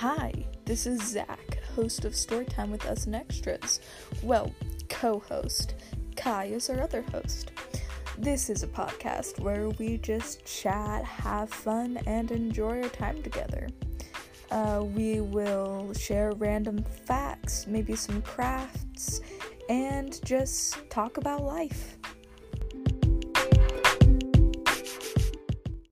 Hi, This is Zach, host of Storytime with Us and Extras. Well, co host. Kai is our other host. This is a podcast where we just chat, have fun, and enjoy our time together. Uh, we will share random facts, maybe some crafts, and just talk about life.